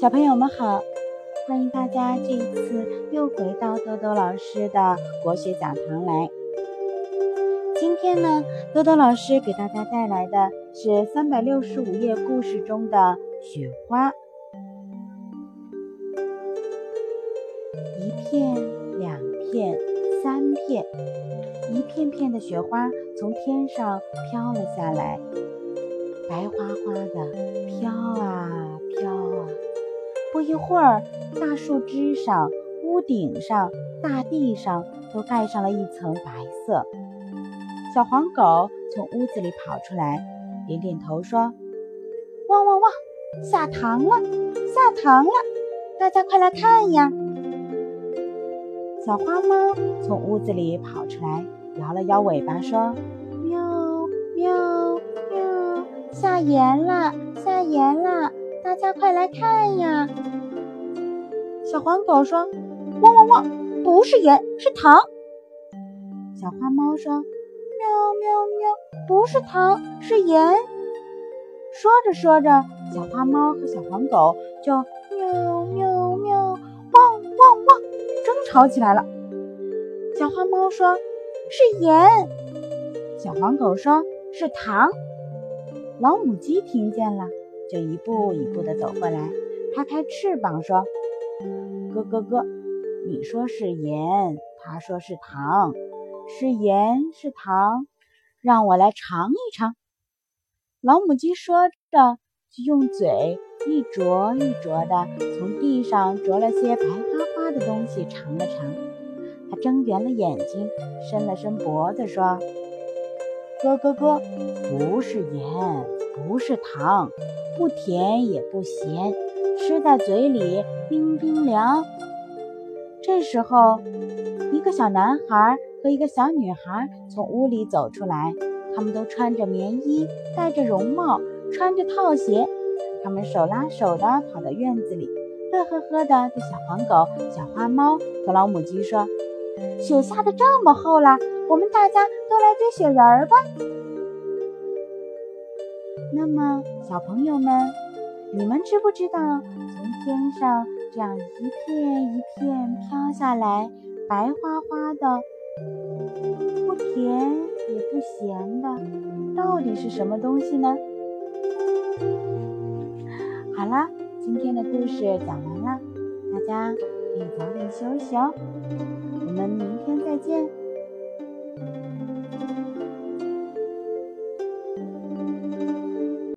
小朋友们好，欢迎大家这一次又回到豆豆老师的国学讲堂来。今天呢，豆豆老师给大家带来的是三百六十五页故事中的雪花。一片，两片，三片，一片片的雪花从天上飘了下来，白花花的飘啊飘啊。不一会儿，大树枝上、屋顶上、大地上都盖上了一层白色。小黄狗从屋子里跑出来，点点头说：“汪汪汪，下糖了，下糖了！大家快来看呀！”小花猫从屋子里跑出来，摇了摇尾巴说：“喵喵喵，下盐了，下盐了！大家快来看呀！”小黄狗说：“汪汪汪，不是盐，是糖。”小花猫说。喵喵喵！不是糖，是盐。说着说着，小花猫和小黄狗就喵喵喵、汪汪汪争吵起来了。小花猫说：“是盐。”小黄狗说：“是糖。”老母鸡听见了，就一步一步地走过来，拍拍翅膀说：“咯咯咯，你说是盐，他说是糖。”是盐，是糖，让我来尝一尝。老母鸡说着，就用嘴一啄一啄的，从地上啄了些白花花的东西尝了尝。它睁圆了眼睛，伸了伸脖子，说：“咯咯咯，不是盐，不是糖，不甜也不咸，吃在嘴里冰冰凉。”这时候，一个小男孩。和一个小女孩从屋里走出来，他们都穿着棉衣，戴着绒帽，穿着套鞋。他们手拉手的跑到院子里，乐呵呵的对小黄狗、小花猫和老母鸡说：“雪下的这么厚了，我们大家都来堆雪人儿吧。”那么，小朋友们，你们知不知道，从天上这样一片一片飘下来，白花花的？不甜也不咸的，到底是什么东西呢？好啦，今天的故事讲完了，大家可以早点休息哦。我们明天再见。